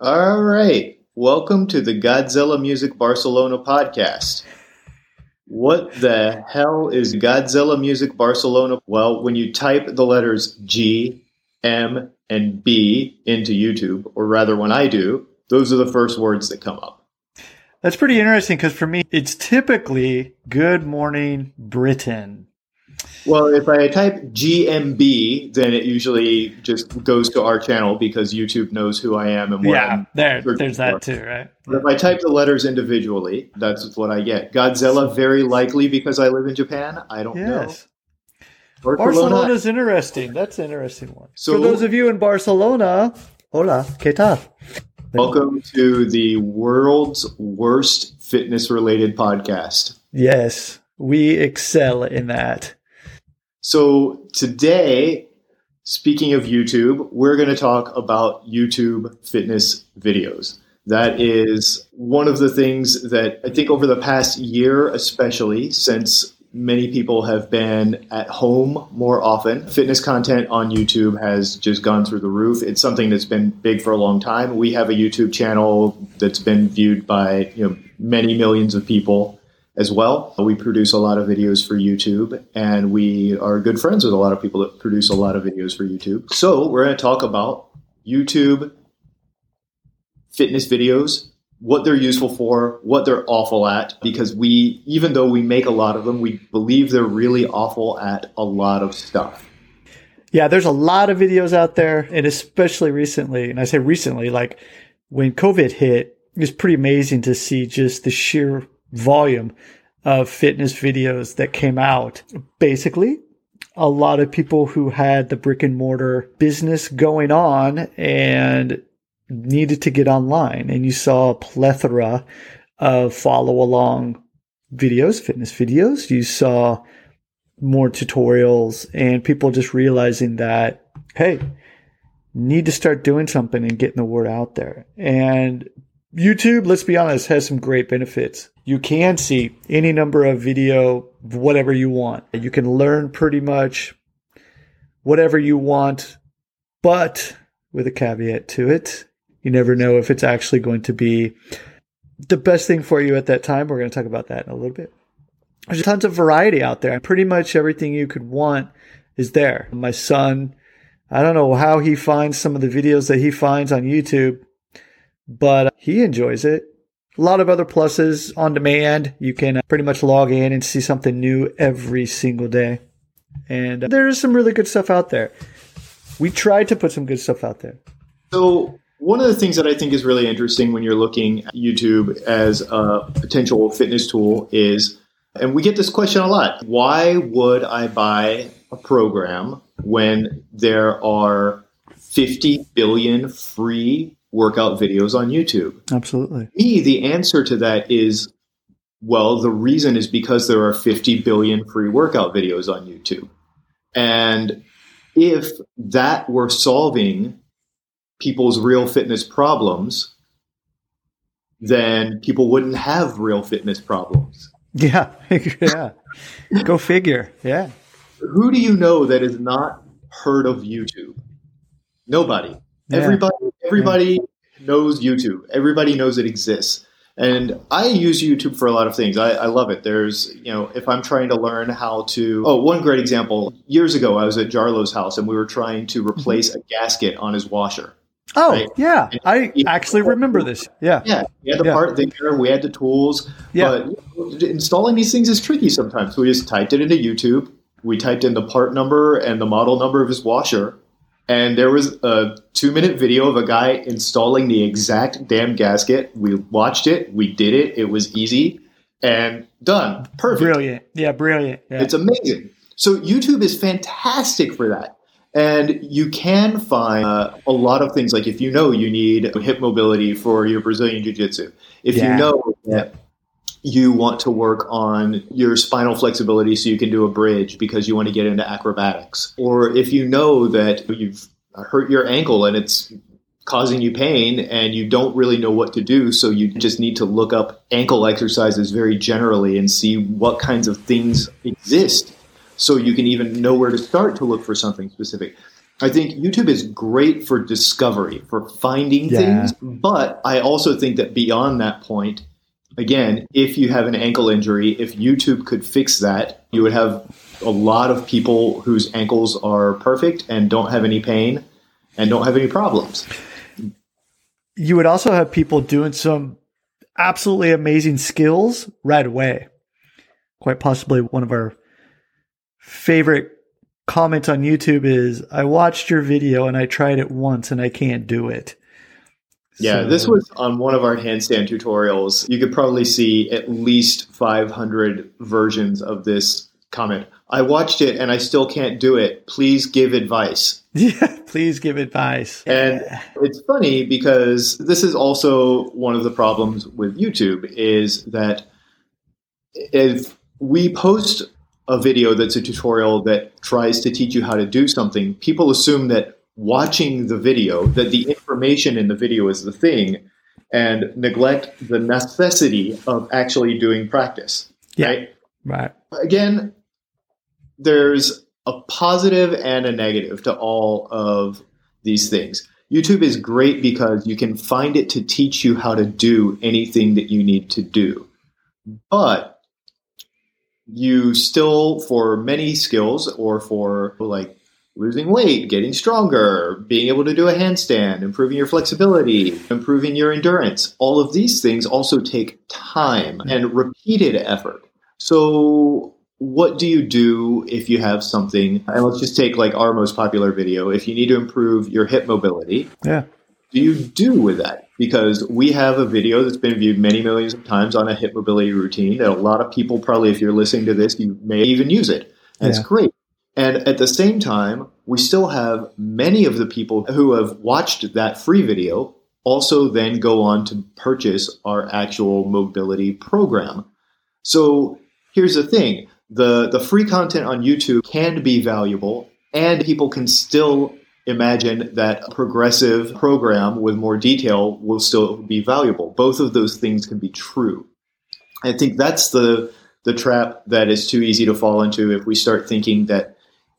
All right. Welcome to the Godzilla Music Barcelona podcast. What the hell is Godzilla Music Barcelona? Well, when you type the letters G, M, and B into YouTube, or rather when I do, those are the first words that come up. That's pretty interesting because for me, it's typically Good Morning Britain. Well, if I type GMB, then it usually just goes to our channel because YouTube knows who I am and what yeah, I'm there, there's that too, right? But if I type the letters individually, that's what I get. Godzilla, very likely because I live in Japan. I don't Yes. know. is interesting. That's an interesting one. So- For those of you in Barcelona, hola, ¿qué tal? Welcome to the world's worst fitness related podcast. Yes, we excel in that. So, today, speaking of YouTube, we're going to talk about YouTube fitness videos. That is one of the things that I think over the past year, especially since many people have been at home more often, fitness content on YouTube has just gone through the roof. It's something that's been big for a long time. We have a YouTube channel that's been viewed by you know many millions of people as well. We produce a lot of videos for YouTube, and we are good friends with a lot of people that produce a lot of videos for YouTube. So, we're going to talk about YouTube fitness videos, what they're useful for, what they're awful at, because we, even though we make a lot of them, we believe they're really awful at a lot of stuff. Yeah, there's a lot of videos out there, and especially recently, and I say recently, like when COVID hit, it was pretty amazing to see just the sheer volume of fitness videos that came out. Basically, a lot of people who had the brick and mortar business going on and needed to get online. And you saw a plethora of follow along videos, fitness videos. You saw more tutorials and people just realizing that, hey, need to start doing something and getting the word out there. And YouTube, let's be honest, has some great benefits. You can see any number of video, whatever you want. You can learn pretty much whatever you want, but with a caveat to it. You never know if it's actually going to be the best thing for you at that time. We're going to talk about that in a little bit. There's tons of variety out there. Pretty much everything you could want is there. My son, I don't know how he finds some of the videos that he finds on YouTube, but he enjoys it. A lot of other pluses on demand. You can uh, pretty much log in and see something new every single day. And uh, there is some really good stuff out there. We tried to put some good stuff out there. So, one of the things that I think is really interesting when you're looking at YouTube as a potential fitness tool is, and we get this question a lot why would I buy a program when there are 50 billion free workout videos on YouTube? Absolutely. Me, the answer to that is well, the reason is because there are 50 billion free workout videos on YouTube. And if that were solving people's real fitness problems, then people wouldn't have real fitness problems. Yeah. yeah. Go figure. Yeah. Who do you know that has not heard of YouTube? Nobody. Yeah. Everybody everybody knows YouTube. Everybody knows it exists. And I use YouTube for a lot of things. I, I love it. There's, you know, if I'm trying to learn how to, oh, one great example. Years ago, I was at Jarlo's house and we were trying to mm-hmm. replace a gasket on his washer. Oh, Right. yeah. I actually remember this. Yeah. Yeah, we had the Yeah. part there, we had the tools, Yeah. but installing these things is tricky sometimes. So we just typed it into YouTube. We typed in the part number and the model number of his washer, and there was a two minute video of a guy installing the exact damn gasket. We watched it, we did it, it was easy and done. Perfect. Brilliant. Yeah. Brilliant. Yeah. It's amazing. So YouTube is fantastic for that. And you can find uh, a lot of things like if you know you need hip mobility for your Brazilian Jiu Jitsu, if Yeah. you know that you want to work on your spinal flexibility so you can do a bridge because you want to get into acrobatics, or if you know that you've hurt your ankle and it's causing you pain and you don't really know what to do, so you just need to look up ankle exercises very generally and see what kinds of things exist so you can even know where to start to look for something specific. I think YouTube is great for discovery, for finding Yeah. things. But I also think that beyond that point, again, if you have an ankle injury, if YouTube could fix that, you would have a lot of people whose ankles are perfect and don't have any pain and don't have any problems. You would also have people doing some absolutely amazing skills right away. Quite possibly one of our favorite comments on YouTube is I watched your video and I tried it once and I can't do it. Yeah, So- this was on one of our handstand tutorials. You could probably see at least 500 versions of this comment. I watched it and I still can't do it. Please give advice. Yeah, please give advice. And it's funny because this is also one of the problems with YouTube is that if we post a video that's a tutorial that tries to teach you how to do something, people assume that watching the video, that the information in the video is the thing, and neglect the necessity of actually doing practice. Yeah. Right? Right. again, there's a positive and a negative to all of these things. YouTube is great because you can find it to teach you how to do anything that you need to do. But you still, for many skills or for like losing weight, getting stronger, being able to do a handstand, improving your flexibility, improving your endurance, all of these things also take time and repeated effort. So, what do you do if you have something? And let's just take like our most popular video. If you need to improve your hip mobility, Yeah. do you do with that? Because we have a video that's been viewed many millions of times on a hip mobility routine that a lot of people probably, if you're listening to this, you may even use it. And Yeah. it's great. And at the same time, we still have many of the people who have watched that free video also then go on to purchase our actual mobility program. So here's the thing the, the free content on YouTube can be valuable, and people can still imagine that a progressive program with more detail will still be valuable. Both of those things can be true. I think that's the the trap that is too easy to fall into if we start thinking that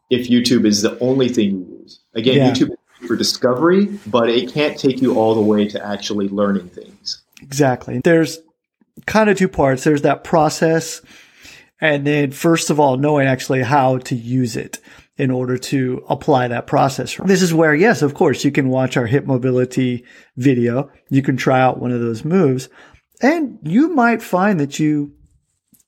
if YouTube is the only thing you use. Again, Yeah. YouTube is for discovery, but it can't take you all the way to actually learning things. Exactly. There's kind of two parts. There's that process. And then first of all, knowing actually how to use it in order to apply that process. This is where, yes, of course, you can watch our hip mobility video. You can try out one of those moves and you might find that you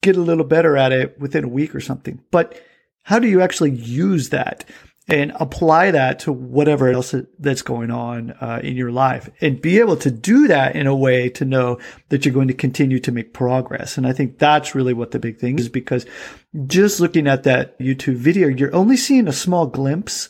get a little better at it within a week or something. But how do you actually use that and apply that to whatever else that's going on uh, in your life and be able to do that in a way to know that you're going to continue to make progress. And I think that's really what the big thing is because just looking at that YouTube video, you're only seeing a small glimpse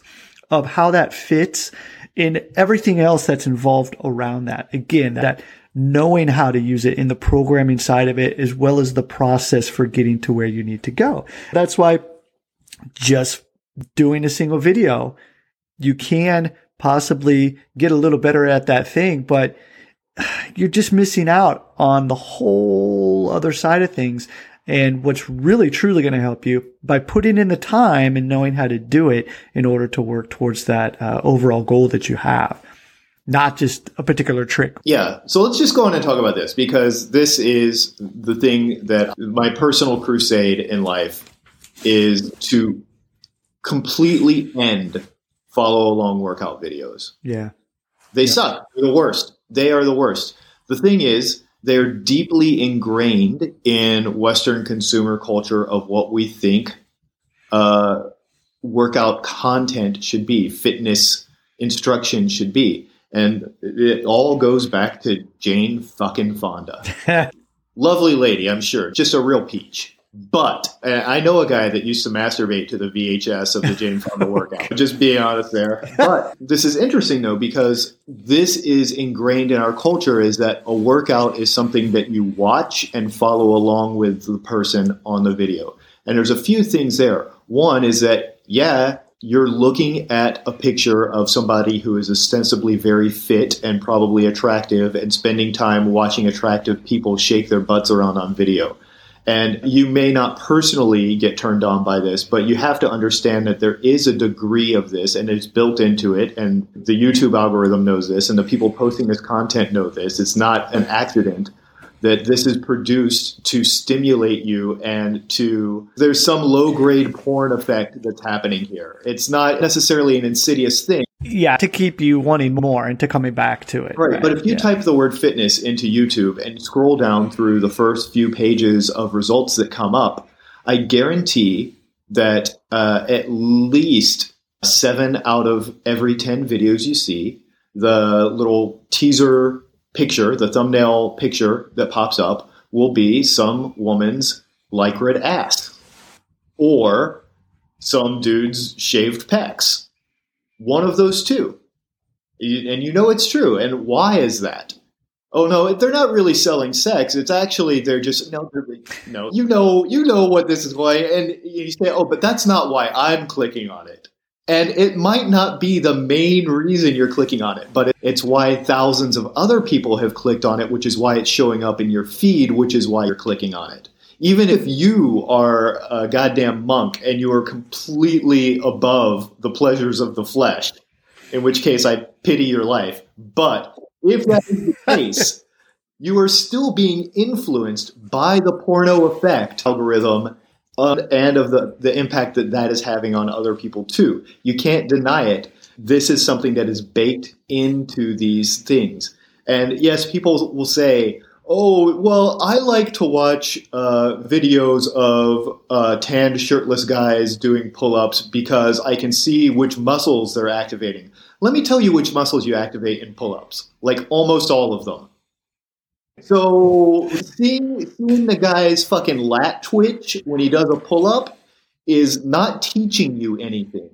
of how that fits in everything else that's involved around that. Again, that knowing how to use it in the programming side of it, as well as the process for getting to where you need to go. That's why just doing a single video, you can possibly get a little better at that thing, but you're just missing out on the whole other side of things. And what's really truly going to help you by putting in the time and knowing how to do it in order to work towards that uh, overall goal that you have, not just a particular trick. Yeah. So let's just go on and talk about this because this is the thing that my personal crusade in life is to completely end follow along workout videos. Yeah. They suck. They're the worst. They are the worst. The thing is, they're deeply ingrained in Western consumer culture of what we think uh, workout content should be, fitness instruction should be. And it all goes back to Jane fucking Fonda. Lovely lady, I'm sure. Just a real peach. But I know a guy that used to masturbate to the VHS of the Jane Fonda workout. Just being honest there. But this is interesting though because this is ingrained in our culture is that a workout is something that you watch and follow along with the person on the video. And there's a few things there. One is that yeah, you're looking at a picture of somebody who is ostensibly very fit and probably attractive and spending time watching attractive people shake their butts around on video. And you may not personally get turned on by this, but you have to understand that there is a degree of this and it's built into it. And the YouTube algorithm knows this, and the people posting this content know this. It's not an accident that this is produced to stimulate you and to there's some low grade porn effect that's happening here. It's not necessarily an insidious thing. Yeah, to keep you wanting more and to coming back to it. Right. right. But if you yeah. type the word fitness into YouTube and scroll down through the first few pages of results that come up, I guarantee that uh, at least seven out of every 10 videos you see, the little teaser picture, the thumbnail picture that pops up, will be some woman's lycra ass or some dude's shaved pecs. One of those two. And you know it's true. And why is that? Oh no, they're not really selling sex. It's actually they're just no, no. You know, you know what this is why, and you say, oh, but that's not why I'm clicking on it. And it might not be the main reason you're clicking on it, but it's why thousands of other people have clicked on it, which is why it's showing up in your feed, which is why you're clicking on it. Even if you are a goddamn monk and you are completely above the pleasures of the flesh, in which case I pity your life. But if that is the case, you are still being influenced by the porno effect algorithm and of the, the impact that that is having on other people too. You can't deny it. This is something that is baked into these things. And yes, people will say, oh, well, I like to watch uh, videos of uh, tanned, shirtless guys doing pull ups because I can see which muscles they're activating. Let me tell you which muscles you activate in pull ups, like almost all of them. So seeing seeing the guy's fucking lat twitch when he does a pull up is not teaching you anything.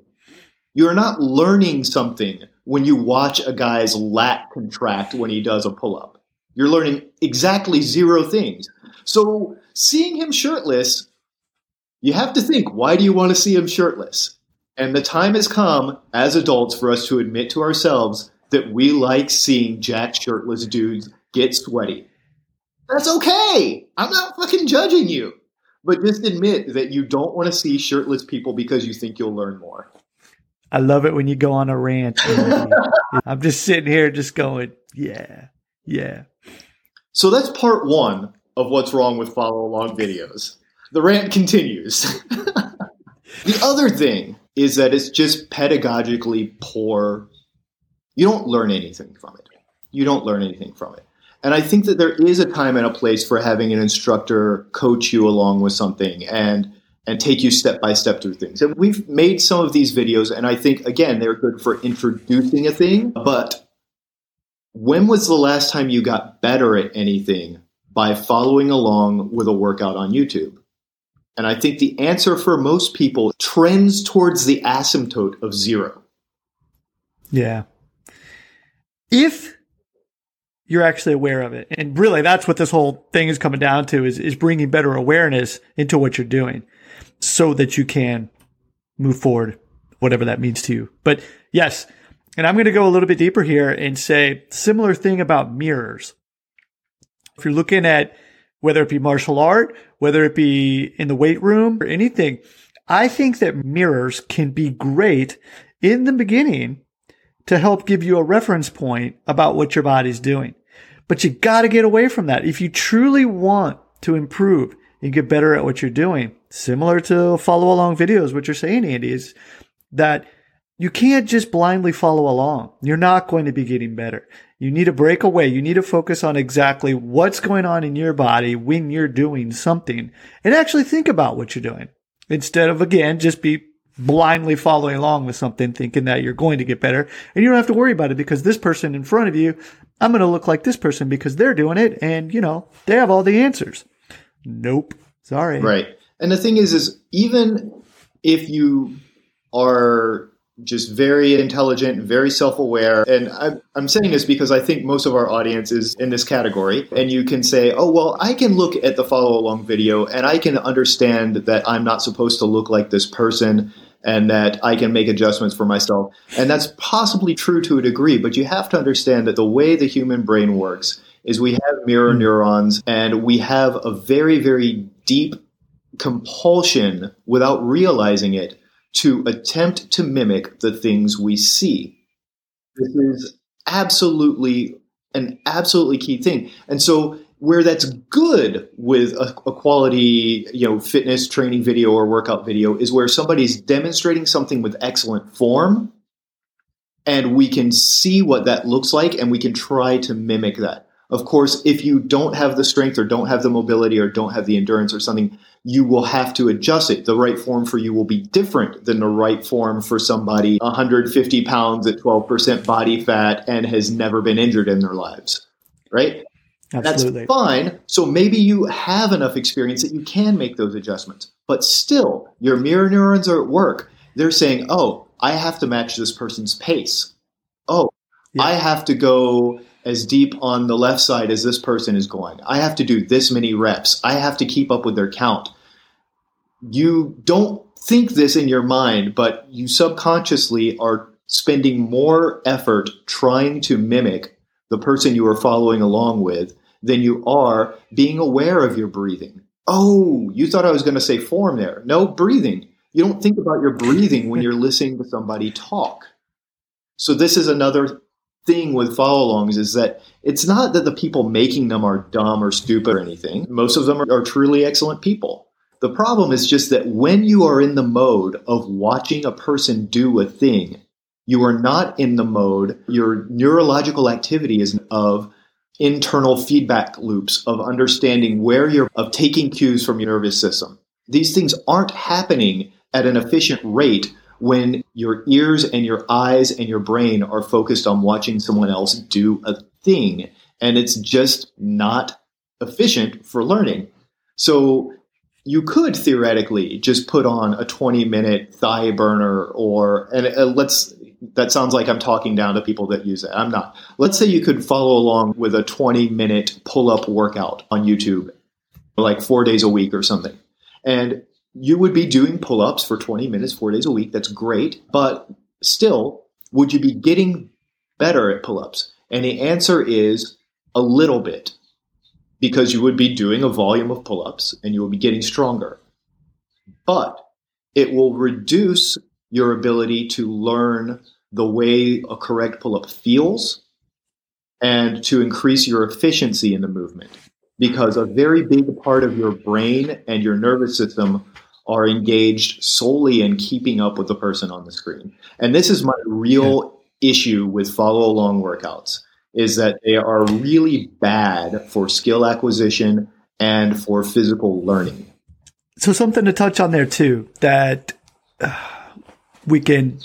You're not learning something when you watch a guy's lat contract when he does a pull up. You're learning exactly zero things. So seeing him shirtless, you have to think, why do you want to see him shirtless? And the time has come as adults for us to admit to ourselves that we like seeing jack shirtless dudes get sweaty. That's okay. I'm not fucking judging you. But just admit that you don't want to see shirtless people because you think you'll learn more. I love it when you go on a rant. I'm just sitting here just going, yeah, yeah. So that's part one of what's wrong with follow along videos. The rant continues. the other thing is that it's just pedagogically poor. You don't learn anything from it. You don't learn anything from it. And I think that there is a time and a place for having an instructor coach you along with something and and take you step by step through things. And we've made some of these videos, and I think again they're good for introducing a thing. But when was the last time you got better at anything by following along with a workout on YouTube? And I think the answer for most people trends towards the asymptote of zero. Yeah. If you're actually aware of it. And really, that's what this whole thing is coming down to is, is bringing better awareness into what you're doing so that you can move forward, whatever that means to you. But yes, and I'm going to go a little bit deeper here and say similar thing about mirrors. If you're looking at whether it be martial art, whether it be in the weight room or anything, I think that mirrors can be great in the beginning to help give you a reference point about what your body's doing. But you got to get away from that. If you truly want to improve and get better at what you're doing, similar to follow along videos, what you're saying, Andy, is that you can't just blindly follow along. You're not going to be getting better. You need to break away. You need to focus on exactly what's going on in your body when you're doing something and actually think about what you're doing instead of again, just be blindly following along with something thinking that you're going to get better and you don't have to worry about it because this person in front of you, I'm going to look like this person because they're doing it and you know, they have all the answers. Nope. Sorry. Right. And the thing is, is even if you are just very intelligent, very self aware. And I'm, I'm saying this because I think most of our audience is in this category. And you can say, oh, well, I can look at the follow along video and I can understand that I'm not supposed to look like this person and that I can make adjustments for myself. And that's possibly true to a degree, but you have to understand that the way the human brain works is we have mirror hmm. neurons and we have a very, very deep compulsion without realizing it to attempt to mimic the things we see. This is absolutely an absolutely key thing. And so where that's good with a, a, quality, you know, fitness training video or workout video is where somebody's demonstrating something with excellent form and we can see what that looks like and we can try to mimic that. Of course, if you don't have the strength or don't have the mobility or don't have the endurance or something, you will have to adjust it. The right form for you will be different than the right form for somebody 150 pounds at 12% body fat and has never been injured in their lives, right? Absolutely. That's fine. So maybe you have enough experience that you can make those adjustments. But still, your mirror neurons are at work. They're saying, oh, I have to match this person's pace. Oh, yeah. I have to go as deep on the left side as this person is going. I have to do this many reps. I have to keep up with their count. You don't think this in your mind, but you subconsciously are spending more effort trying to mimic the person you are following along with than you are being aware of your breathing. Oh, you thought I was going to say form there. No, breathing. You don't think about your breathing when you're listening to somebody talk. So this is another thing with follow alongs is that it's not that the people making them are dumb or stupid or anything. Most of them are, are, truly excellent people. The problem is just that when you are in the mode of watching a person do a thing, you are not in the mode, your neurological activity is of internal feedback loops of understanding where you're, of taking cues from your nervous system. These things aren't happening at an efficient rate when your ears and your eyes and your brain are focused on watching someone else do a thing. And it's just not efficient for learning. So you could theoretically just put on a 20 minute thigh burner or, and uh, let's, that sounds like I'm talking down to people that use it. I'm not. Let's say you could follow along with a 20 minute pull up workout on YouTube, like four days a week or something. And you would be doing pull ups for 20 minutes, four days a week. That's great. But still, would you be getting better at pull ups? And the answer is a little bit because you would be doing a volume of pull ups and you will be getting stronger. But it will reduce your ability to learn the way a correct pull up feels and to increase your efficiency in the movement because a very big part of your brain and your nervous system are engaged solely in keeping up with the person on the screen. And this is my real yeah. issue with follow along workouts is that they are really bad for skill acquisition and for physical learning. So something to touch on there too that uh, we can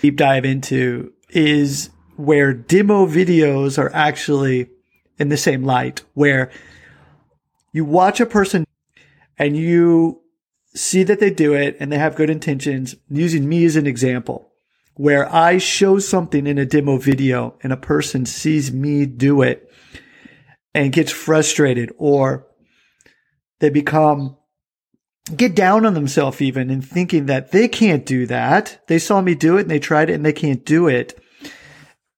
deep dive into is where demo videos are actually in the same light where you watch a person and you see that they do it and they have good intentions, using me as an example, where I show something in a demo video and a person sees me do it and gets frustrated or they become get down on themselves even and thinking that they can't do that. They saw me do it and they tried it and they can't do it.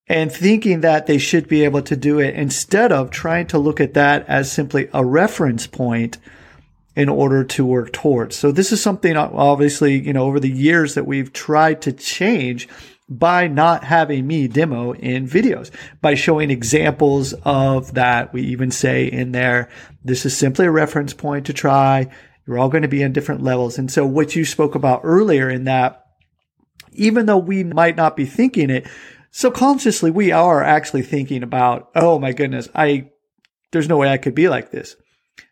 And thinking that they should be able to do it instead of trying to look at that as simply a reference point in order to work towards. So this is something uh, obviously, you know, over the years that we've tried to change by not having me demo in videos, by showing examples of that. We even say in there, this is simply a reference point to try. You're all going to be on different levels. And so what you spoke about earlier in that, even though we might not be thinking it, subconsciously we are actually thinking about, oh my goodness, I, there's no way I could be like this.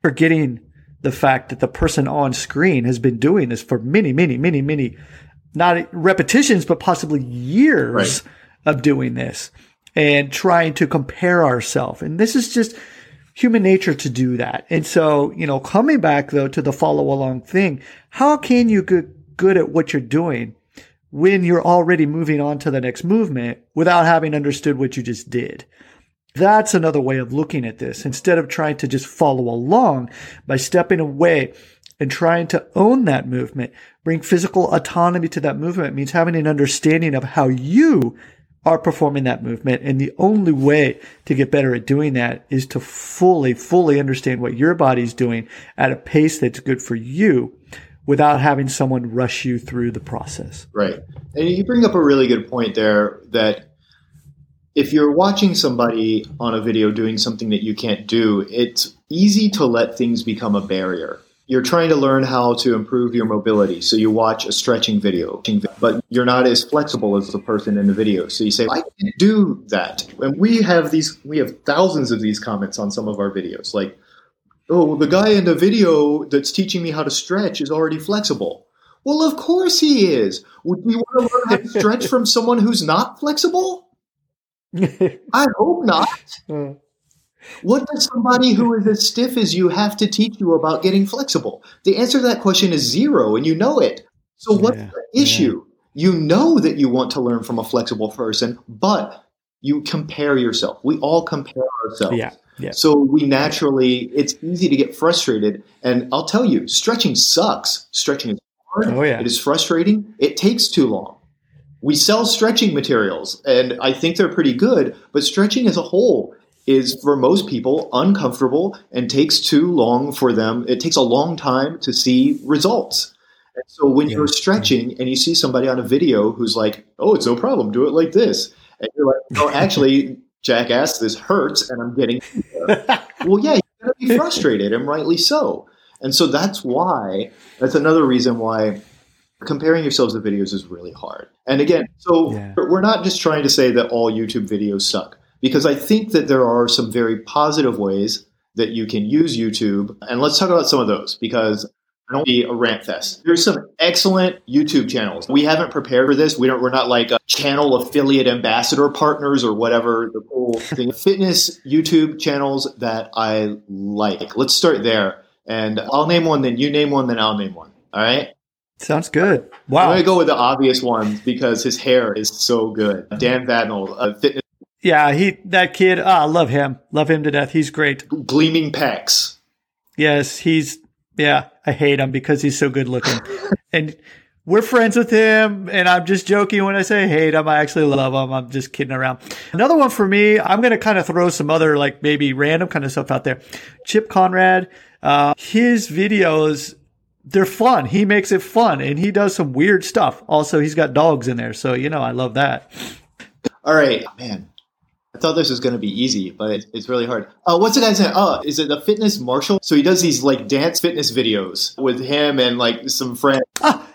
Forgetting the fact that the person on screen has been doing this for many, many, many, many, not repetitions, but possibly years right. of doing this and trying to compare ourselves. And this is just human nature to do that. And so, you know, coming back though to the follow along thing, how can you get good at what you're doing when you're already moving on to the next movement without having understood what you just did? That's another way of looking at this. Instead of trying to just follow along by stepping away and trying to own that movement, bring physical autonomy to that movement means having an understanding of how you are performing that movement. And the only way to get better at doing that is to fully, fully understand what your body's doing at a pace that's good for you without having someone rush you through the process. Right. And you bring up a really good point there that if you're watching somebody on a video doing something that you can't do, it's easy to let things become a barrier you're trying to learn how to improve your mobility. So you watch a stretching video, but you're not as flexible as the person in the video. So you say, I can't do that. And we have these, we have thousands of these comments on some of our videos. Like, oh, the guy in the video that's teaching me how to stretch is already flexible. Well, of course he is. Would you want to learn how to stretch from someone who's not flexible? I hope not. Uh. What does somebody who is as stiff as you have to teach you about getting flexible? The answer to that question is zero, and you know it. So, what's yeah, the issue? Yeah. You know that you want to learn from a flexible person, but you compare yourself. We all compare ourselves. Yeah. Yeah. So we naturally, it's easy to get frustrated. And I'll tell you, stretching sucks. Stretching is hard. Oh, yeah. It is frustrating. It takes too long. We sell stretching materials, and I think they're pretty good, but stretching as a whole is for most people uncomfortable and takes too long for them. It takes a long time to see results. And so when yeah. you're stretching and you see somebody on a video who's like, "Oh, it's no problem, do it like this," and you're like, "No, actually, jackass, this hurts, and I'm getting." well, yeah, you're gonna be frustrated, and rightly so. And so that's why. That's another reason why comparing yourselves to videos is really hard. And again, so yeah. we're not just trying to say that all YouTube videos suck because I think that there are some very positive ways that you can use YouTube. And let's talk about some of those because I don't be a rant fest. There's some excellent YouTube channels. We haven't prepared for this. We don't. We're not like channel affiliate ambassador partners or whatever the cool thing. Fitness YouTube channels that I like. Let's start there, and I'll name one. Then you name one. Then I'll name one. All right. Sounds good. Wow. I'm gonna go with the obvious one because his hair is so good. Dan Vadnal, a fitness yeah, he that kid. Ah, I love him. Love him to death. He's great. Gleaming pecs. Yes, he's. Yeah, I hate him because he's so good looking, and we're friends with him. And I'm just joking when I say hate him. I actually love him. I'm just kidding around. Another one for me. I'm gonna kind of throw some other like maybe random kind of stuff out there. Chip Conrad. Uh, his videos they're fun. He makes it fun and he does some weird stuff. Also, he's got dogs in there. So, you know, I love that. All right, man. I thought this was going to be easy, but it's, it's really hard. Oh, what's the guy's name? Oh, is it the Fitness Marshall? So he does these like dance fitness videos with him and like some friends. Ah,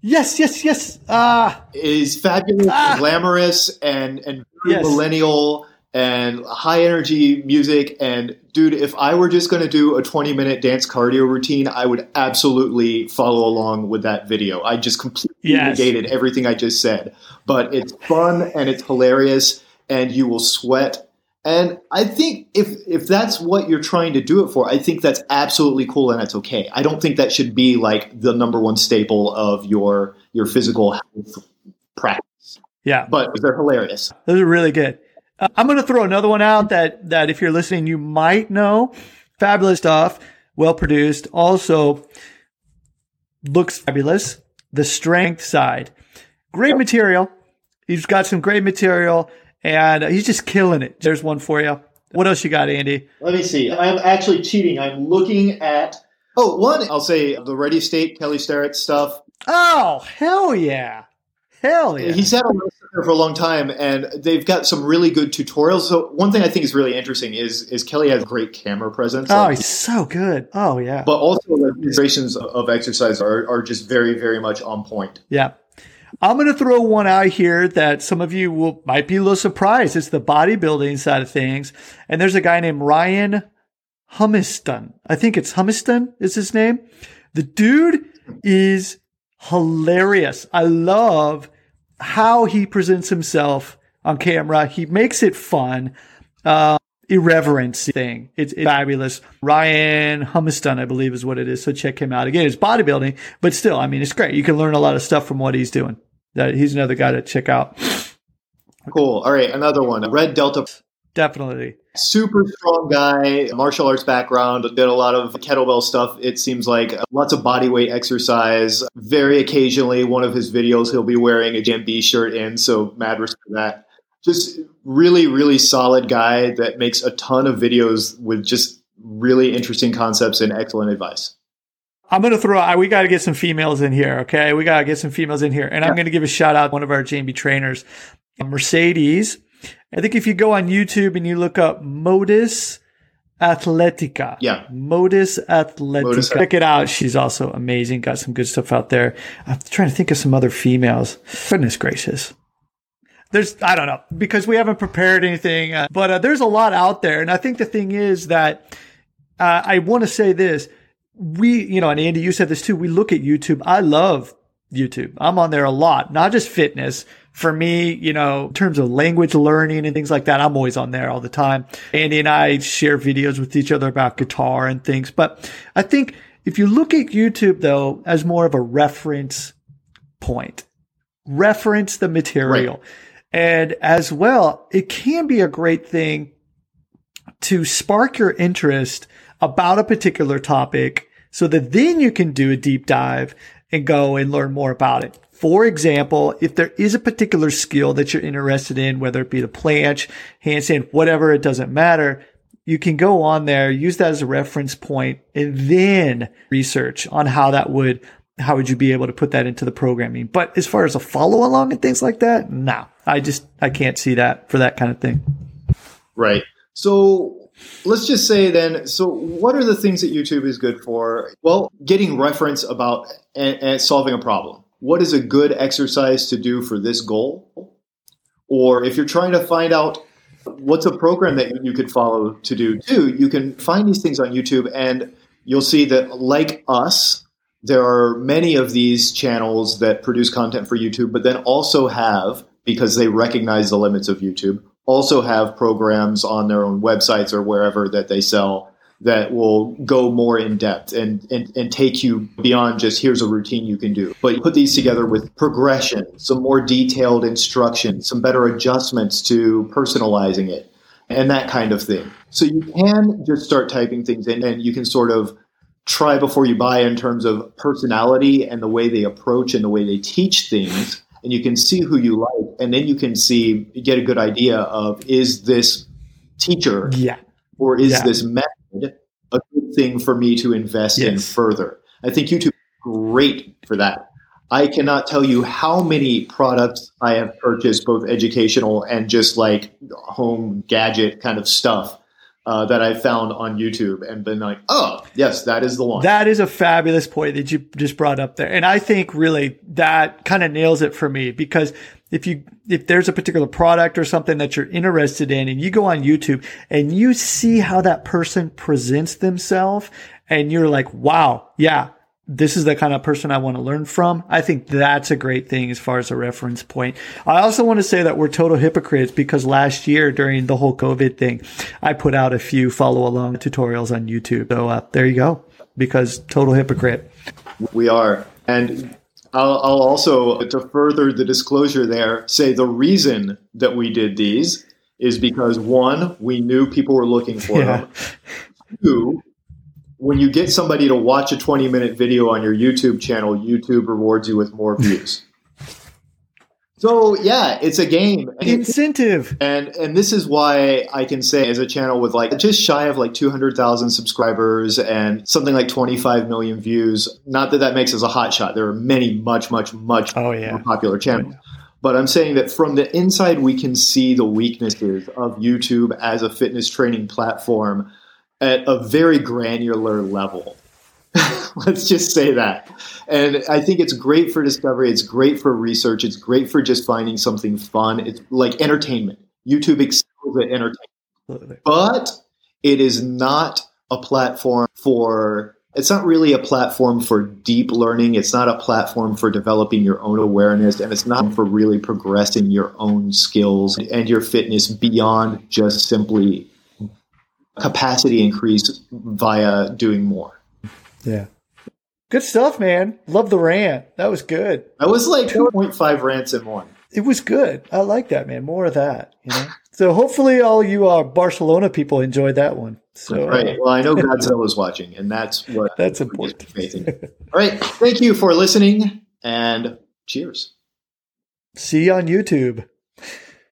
yes, yes, yes. Ah, is fabulous, ah. glamorous, and and yes. millennial and high energy music. And dude, if I were just going to do a 20 minute dance cardio routine, I would absolutely follow along with that video. I just completely yes. negated everything I just said, but it's fun and it's hilarious and you will sweat. And I think if if that's what you're trying to do it for, I think that's absolutely cool and that's okay. I don't think that should be like the number one staple of your your physical health practice. Yeah, but they're hilarious. Those are really good. Uh, I'm going to throw another one out that that if you're listening, you might know. Fabulous stuff, well produced. Also looks fabulous. The strength side, great material. He's got some great material and he's just killing it. There's one for you. What else you got, Andy? Let me see. I'm actually cheating. I'm looking at. Oh, one. I'll say the Ready State Kelly Starrett stuff. Oh, hell yeah. Hell yeah. He's had a there for a long time, and they've got some really good tutorials. So one thing I think is really interesting is is Kelly has great camera presence. Oh, like, he's so good. Oh yeah. But also the demonstrations of exercise are, are just very, very much on point. Yeah. I'm going to throw one out here that some of you will might be a little surprised. It's the bodybuilding side of things. And there's a guy named Ryan Humiston. I think it's Humiston is his name. The dude is hilarious. I love how he presents himself on camera. He makes it fun. Uh, irreverence thing. It's, it's, fabulous. Ryan Humiston, I believe is what it is. So check him out. Again, it's bodybuilding, but still, I mean, it's great. You can learn a lot of stuff from what he's doing. That he's another guy to check out. Cool. All right, another one. Red Delta. Definitely. Super strong guy, martial arts background, did a lot of kettlebell stuff. It seems like lots of body weight exercise. Very occasionally, one of his videos, he'll be wearing a GMB shirt in, so mad respect for that. just really, really solid guy that makes a ton of videos with just really interesting concepts and excellent advice. I'm going to throw, we got to get some females in here. Okay. We got to get some females in here. And yeah. I'm going to give a shout out to one of our GMB trainers, Mercedes. I think if you go on YouTube and you look up Modus Athletica. Yeah. Modus Athletica. Modus Check it out. She's also amazing. Got some good stuff out there. I'm trying to think of some other females. Goodness gracious. There's, I don't know, because we haven't prepared anything, uh, but uh, there's a lot out there. And I think the thing is that uh, I want to say this. We, you know, and Andy, you said this too. We look at YouTube. I love YouTube. I'm on there a lot, not just fitness. For me, you know, in terms of language learning and things like that, I'm always on there all the time. Andy and I share videos with each other about guitar and things. But I think if you look at YouTube though, as more of a reference point, reference the material. Right. And as well, it can be a great thing to spark your interest about a particular topic so that then you can do a deep dive and go and learn more about it. For example, if there is a particular skill that you're interested in, whether it be the planche, handstand, whatever, it doesn't matter. You can go on there, use that as a reference point and then research on how that would, how would you be able to put that into the programming? But as far as a follow along and things like that, no, I just, I can't see that for that kind of thing. Right. So let's just say then so what are the things that youtube is good for well getting reference about and, solving a problem what is a good exercise to do for this goal? Or if you're trying to find out what's a program that you could follow to do too you can find these things on youtube and you'll see that like us there are many of these channels that produce content for youtube but then also have because they recognize the limits of youtube also have programs on their own websites or wherever that they sell that will go more in depth and, and, and take you beyond just here's a routine you can do. But you put these together with progression, some more detailed instruction, some better adjustments to personalizing it, and that kind of thing. So you can just start typing things in and you can sort of try before you buy in terms of personality and the way they approach and the way they teach things and you can see who you like, and then you can see get a good idea of is this teacher, yeah, or is yeah. this method a good thing for me to invest yes. in further? I think YouTube is great for that. I cannot tell you how many products I have purchased, both educational and just like home gadget kind of stuff uh, that I found on YouTube and been like, oh, yes, that is the one. That is a fabulous point that you just brought up there. And I think really that kind of nails it for me because if you, if there's a particular product or something that you're interested in and you go on YouTube and you see how that person presents themselves and you're like, wow, yeah, this is the kind of person I want to learn from. I think that's a great thing as far as a reference point. I also want to say that we're total hypocrites because last year during the whole COVID thing, I put out a few follow along tutorials on YouTube. So uh, there you go. Because total hypocrite. We are. And I'll, I'll also, to further the disclosure there, say the reason that we did these is because one, we knew people were looking for yeah. them. Two, when you get somebody to watch a 20 minute video on your YouTube channel, YouTube rewards you with more views. so yeah, it's a game. Incentive. And and this is why I can say as a channel with like just shy of like 200,000 subscribers and something like 25 million views, not that that makes us a hot shot. There are many much much much oh, yeah. more popular channels. But I'm saying that from the inside, we can see the weaknesses of YouTube as a fitness training platform at a very granular level. Let's just say that. And I think it's great for discovery. It's great for research. It's great for just finding something fun. It's like entertainment. YouTube excels at entertainment. But it is not a platform for it's not really a platform for deep learning. It's not a platform for developing your own awareness, and it's not for really progressing your own skills and your fitness beyond just simply capacity increase via doing more. Yeah. Good stuff, man. Love the rant. That was good. That was like 2.5 rants in one. It was good. I like that, man. More of that, you know? so hopefully all you uh, Barcelona people enjoyed that one. So Right. Well, I know Godzilla was watching and that's what That's important. all right. Thank you for listening and cheers. See you on YouTube.